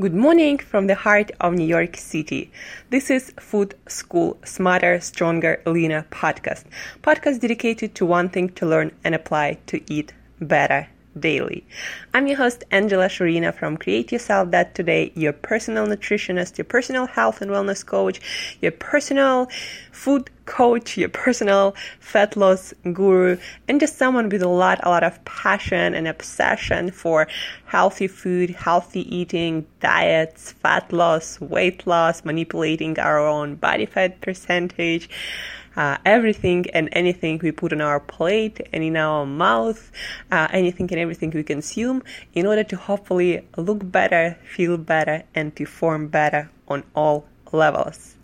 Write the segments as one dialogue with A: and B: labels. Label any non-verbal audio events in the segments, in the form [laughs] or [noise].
A: Good morning from the heart of New York City. This is Food School Smarter, Stronger, Leaner podcast. Podcast dedicated to one thing to learn and apply to eat better daily. I'm your host, Angela Shurina from Create Yourself Dot Today, your personal nutritionist, your personal health and wellness coach, your personal food coach, your personal fat loss guru, and just someone with a lot, a lot of passion and obsession for healthy food, healthy eating, diets, fat loss, weight loss, manipulating our own body fat percentage, uh, everything and anything we put on our plate and in our mouth, uh, anything and everything we consume in order to hopefully look better, feel better, and perform better on all levels.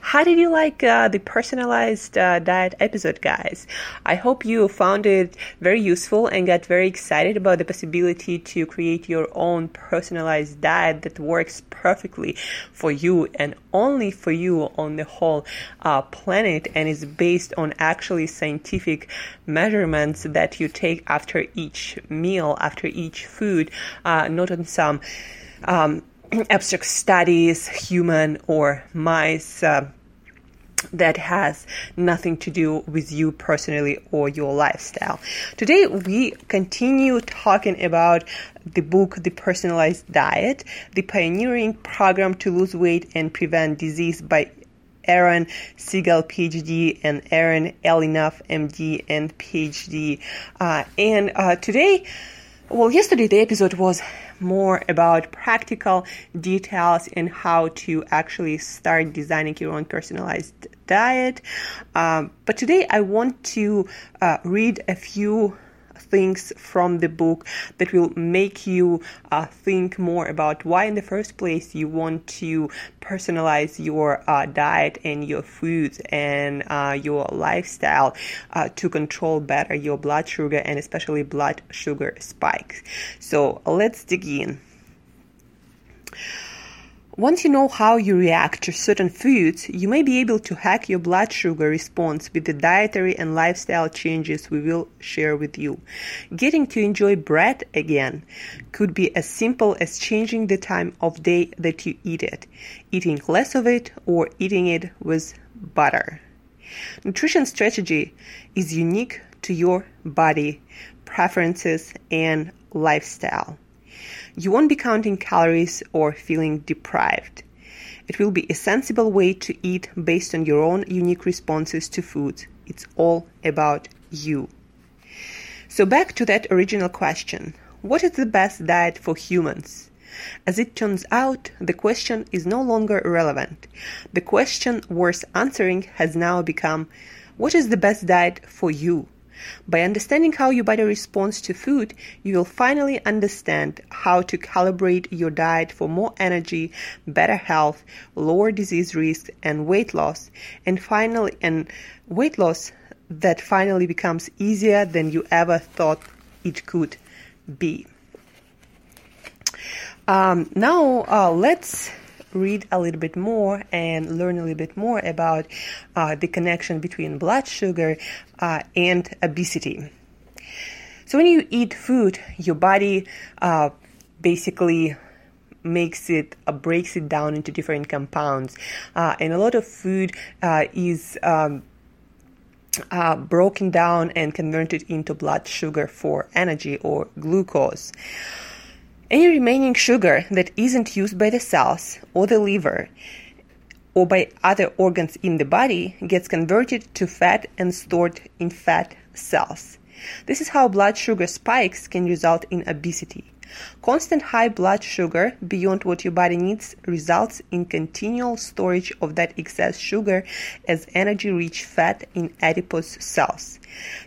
A: How did you like uh, the personalized uh, diet episode, guys? I hope you found it very useful and got very excited about the possibility to create your own personalized diet that works perfectly for you and only for you on the whole uh, planet and is based on actually scientific measurements that you take after each meal, after each food, uh, not on some. Um, [clears throat] abstract studies, human or mice. Uh, that has nothing to do with you personally or your lifestyle. Today we continue talking about the book The Personalized Diet, the pioneering program to lose weight and prevent disease by Eran Segal, PhD, and Eran Elinav, MD, and PhD. Uh, and uh, today, well, yesterday the episode was more about practical details and how to actually start designing your own personalized diet. Um, but today I want to uh, read a few things from the book that will make you uh, think more about why, in the first place, you want to personalize your uh, diet and your foods and uh, your lifestyle uh, to control better your blood sugar and especially blood sugar spikes. So let's dig in. Once you know how you react to certain foods, you may be able to hack your blood sugar response with the dietary and lifestyle changes we will share with you. Getting to enjoy bread again could be as simple as changing the time of day that you eat it, eating less of it, or eating it with butter. Nutrition strategy is unique to your body, preferences, and lifestyle. You won't be counting calories or feeling deprived. It will be a sensible way to eat based on your own unique responses to food. It's all about you. So, back to that original question What is the best diet for humans? As it turns out, the question is no longer relevant. The question worth answering has now become What is the best diet for you? By understanding how your body responds to food, you will finally understand how to calibrate your diet for more energy, better health, lower disease risk, and weight loss, and finally, and weight loss that finally becomes easier than you ever thought it could be. Um, now, uh, let's read a little bit more and learn a little bit more about uh, the connection between blood sugar uh, and obesity. So, when you eat food, your body uh, basically makes it uh, breaks it down into different compounds, uh, and a lot of food uh, is um, uh, broken down and converted into blood sugar for energy or glucose. Any remaining sugar that isn't used by the cells or the liver or by other organs in the body gets converted to fat and stored in fat cells. This is how blood sugar spikes can result in obesity. Constant high blood sugar beyond what your body needs results in continual storage of that excess sugar as energy rich fat in adipose cells.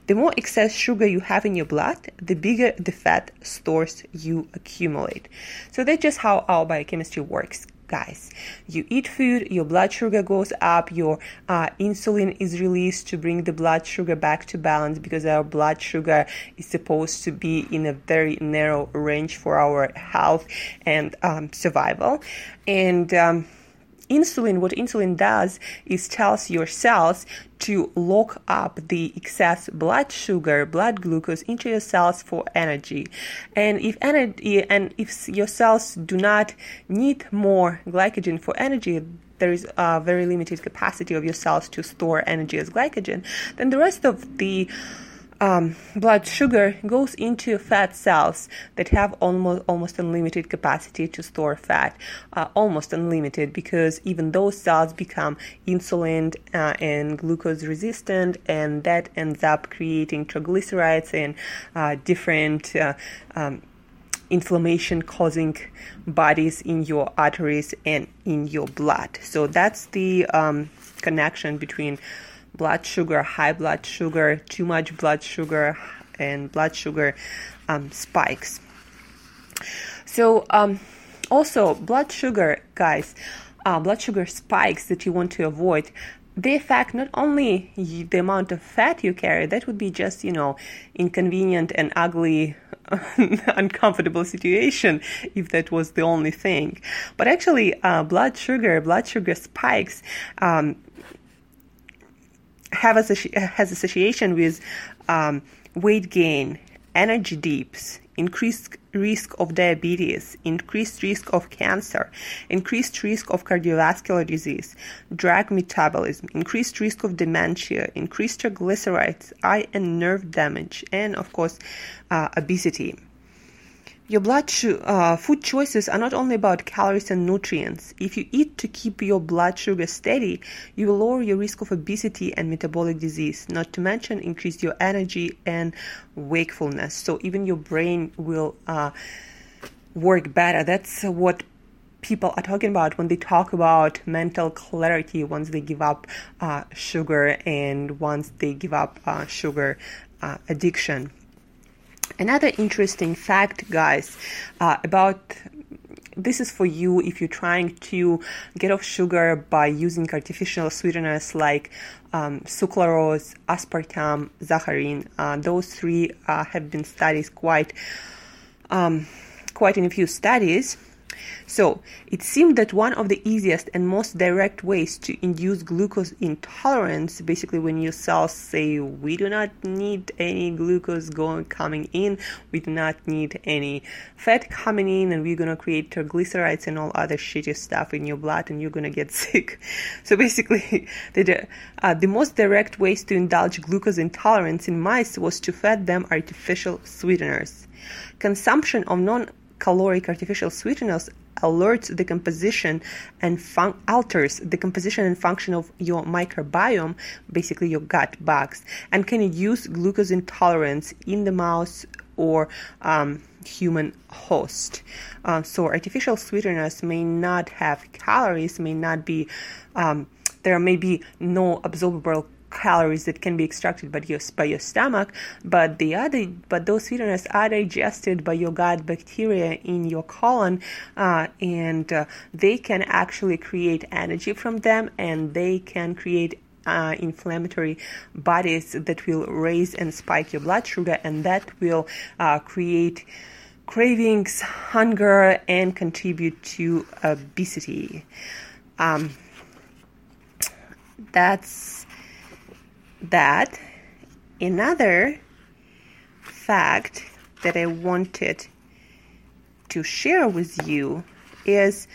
A: The more excess sugar you have in your blood, the bigger the fat stores you accumulate. So that's just how our biochemistry works guys. You eat food, your blood sugar goes up, your uh, insulin is released to bring the blood sugar back to balance because our blood sugar is supposed to be in a very narrow range for our health and um, survival. And um, insulin, what insulin does is tells your cells to lock up the excess blood sugar, blood glucose into your cells for energy. And if energy and if your cells do not need more glycogen for energy, there is a very limited capacity of your cells to store energy as glycogen, then the rest of the um, blood sugar goes into fat cells that have almost almost unlimited capacity to store fat, uh, almost unlimited because even those cells become insulin uh, and glucose resistant, and that ends up creating triglycerides and uh, different. Uh, um, inflammation causing bodies in your arteries and in your blood. So that's the um, connection between blood sugar, high blood sugar, too much blood sugar, and blood sugar um, spikes. So, um, also, blood sugar, guys, uh, blood sugar spikes that you want to avoid. They affect not only the amount of fat you carry, that would be just, you know, inconvenient and ugly, [laughs] uncomfortable situation if that was the only thing. But actually, uh, blood sugar, blood sugar spikes um, have associ- has association with um, weight gain, energy dips, increased risk of diabetes, increased risk of cancer, increased risk of cardiovascular disease, drug metabolism, increased risk of dementia, increased triglycerides, eye and nerve damage, and of course, uh, obesity. Your blood sh- uh, food choices are not only about calories and nutrients. If you eat to keep your blood sugar steady, you will lower your risk of obesity and metabolic disease, not to mention increase your energy and wakefulness. So even your brain will uh, work better. That's what people are talking about when they talk about mental clarity once they give up uh, sugar and once they give up uh, sugar uh, addiction. Another interesting fact, guys, uh, about this is for you if you're trying to get off sugar by using artificial sweeteners like um, sucralose, aspartame, saccharin. Uh, those three uh, have been studied quite, um, quite in a few studies. So, it seemed that one of the easiest and most direct ways to induce glucose intolerance, basically when your cells say, we do not need any glucose going coming in, we do not need any fat coming in, and we're gonna create triglycerides and all other shitty stuff in your blood, and you're gonna get [laughs] sick. So basically, [laughs] the uh, the most direct ways to indulge glucose intolerance in mice was to feed them artificial sweeteners. Consumption of non caloric artificial sweeteners alerts the composition and fun- alters the composition and function of your microbiome, basically your gut bugs, and can induce glucose intolerance in the mouse or um, human host. Uh, so artificial sweeteners may not have calories, may not be um, there may be no absorbable calories that can be extracted by your, by your stomach, but the other, but those sweeteners are digested by your gut bacteria in your colon, uh, and uh, they can actually create energy from them, and they can create uh, inflammatory bodies that will raise and spike your blood sugar, and that will uh, create cravings, hunger, and contribute to obesity. Um, that's that another fact that I wanted to share with you is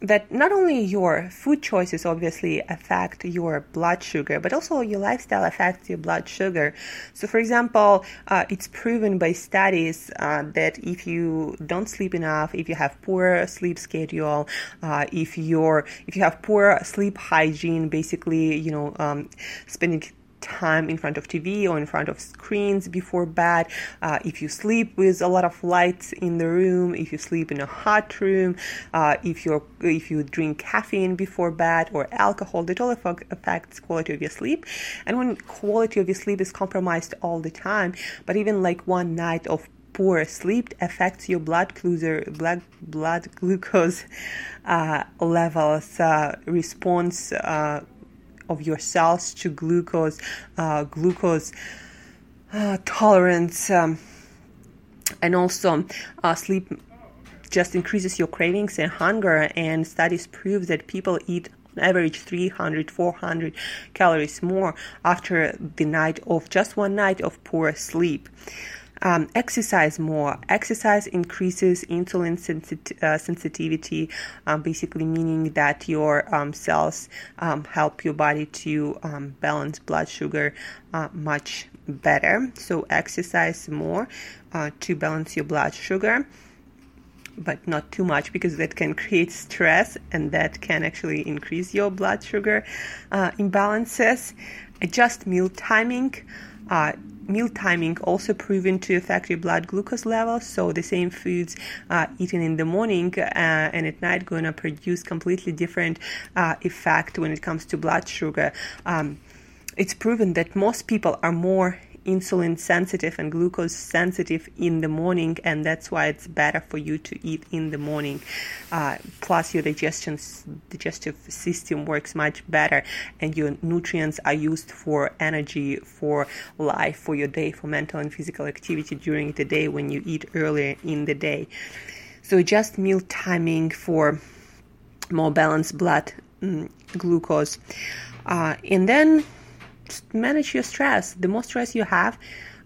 A: that not only your food choices obviously affect your blood sugar, but also your lifestyle affects your blood sugar. So, for example, uh, it's proven by studies uh, that if you don't sleep enough, if you have poor sleep schedule, uh, if you're if you have poor sleep hygiene, basically, you know, um, spending time in front of TV or in front of screens before bed, uh, if you sleep with a lot of lights in the room, if you sleep in a hot room, uh, if you if you drink caffeine before bed or alcohol, that all affects quality of your sleep. And when quality of your sleep is compromised all the time, but even like one night of poor sleep affects your blood glucose, blood, blood glucose uh, levels, uh, response uh, of your cells to glucose, uh, glucose uh, tolerance, um, and also uh, sleep just increases your cravings and hunger. And studies prove that people eat on average 300 400 calories more after the night of just one night of poor sleep um, exercise more. Exercise increases insulin sensit- uh, sensitivity, um, basically meaning that your um, cells um, help your body to um, balance blood sugar uh, much better. So exercise more uh, to balance your blood sugar but not too much because that can [laughs] create stress and that can actually increase your blood sugar uh, imbalances. Adjust meal timing. Uh, meal timing also proven to affect your blood glucose levels. So the same foods uh, eaten in the morning uh, and at night going to produce completely different uh, effect when it comes to blood sugar. Um, it's proven that most people are more insulin sensitive and glucose sensitive in the morning, and that's why it's better for you to eat in the morning. Uh, plus, your digestion digestive system works much better, and your nutrients are used for energy, for life, for your day, for mental and physical activity during the day when you eat earlier in the day. So, just meal timing for more balanced blood mm, glucose. Uh, and then manage your stress. The more stress you have,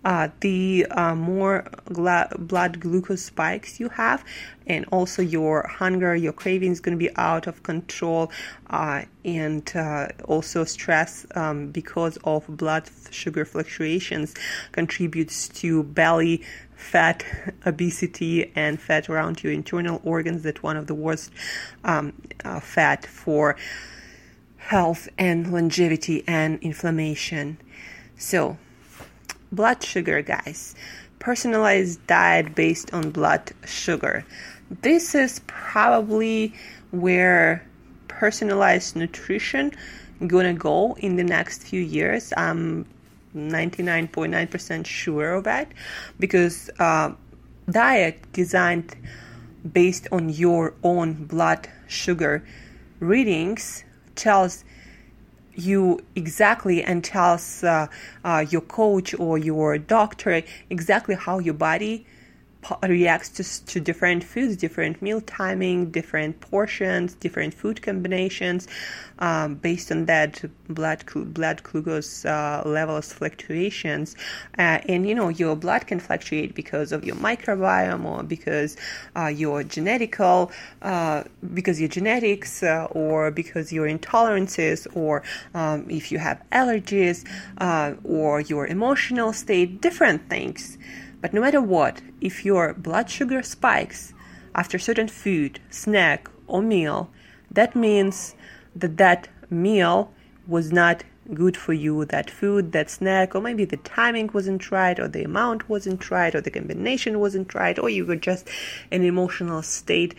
A: uh, the uh, more gla- blood glucose spikes you have, and also your hunger, your craving is going to be out of control, uh, and uh, also stress um, because of blood sugar fluctuations contributes to belly fat, [laughs] obesity, and fat around your internal organs. That one of the worst um, uh, fat for health and longevity and inflammation. So, blood sugar, guys. Personalized diet based on blood sugar. This is probably where personalized nutrition gonna go in the next few years. I'm 99.9% sure of that because uh, diet designed based on your own blood sugar readings tells you exactly and tells uh, uh, your coach or your doctor exactly how your body reacts to, to different foods, different meal timing, different portions, different food combinations. Um, based on that, blood blood glucose uh, levels fluctuations, uh, and you know your blood can fluctuate because of your microbiome or because uh, your genetical, uh, because your genetics, uh, or because your intolerances, or um, if you have allergies, uh, or your emotional state, different things. But no matter what, if your blood sugar spikes after certain food, snack, or meal, that means that that meal was not good for you. That food, that snack, or maybe the timing wasn't right, or the amount wasn't right, or the combination wasn't right, or you were just in an emotional state.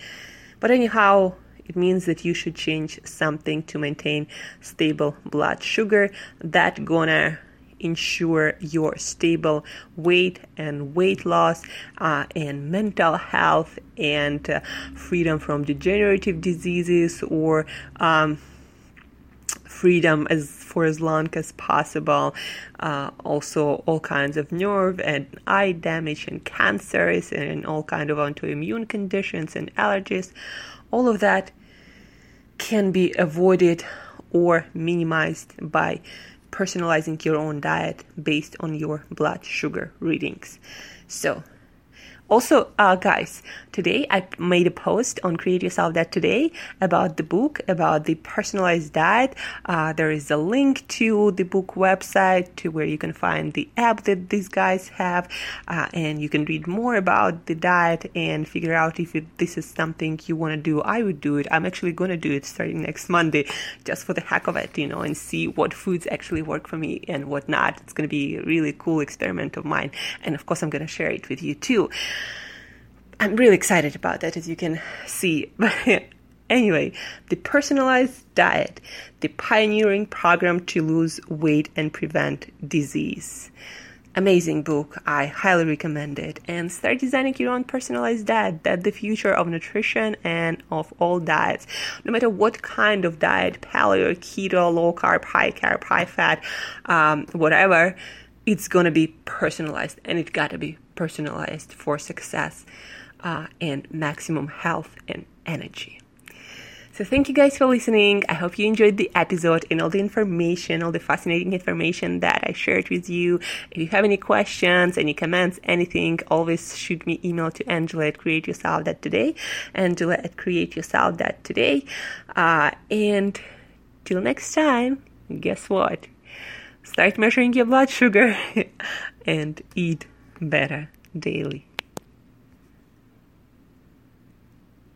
A: But anyhow, it means that you should change something to maintain stable blood sugar. That gonna ensure your stable weight and weight loss uh, and mental health and uh, freedom from degenerative diseases or um, freedom as for as long as possible. Uh, also, all kinds of nerve and eye damage and cancers and all kind of autoimmune conditions and allergies. All of that can be avoided or minimized by personalizing your own diet based on your blood sugar readings. So, also, uh, guys, today I made a post on Create Yourself Dot Today about the book, about the personalized diet. Uh, there is a link to the book website to where you can find the app that these guys have, uh, and you can read more about the diet and figure out if it, this is something you want to do. I would do it. I'm actually going to do it starting next Monday, just for the heck of it, you know, and see what foods actually work for me and what not. It's going to be a really cool experiment of mine, and of course, I'm going to share it with you too. I'm really excited about that, as you can see. [laughs] anyway, the personalized diet, the pioneering program to lose weight and prevent disease. Amazing book. I highly recommend it. And start designing your own personalized diet. That's the future of nutrition and of all diets. No matter what kind of diet, paleo, keto, low carb, high carb, high fat, um, whatever, it's gonna be personalized and it gotta be personalized for success. Uh, and maximum health and energy. So, thank you guys for listening. I hope you enjoyed the episode and all the information, all the fascinating information that I shared with you. If you have any questions, any comments, anything, always shoot me email to Angela at createyourself.today, Angela at createyourself.today. Uh, and till next time, guess what? Start measuring your blood sugar [laughs] and eat better daily.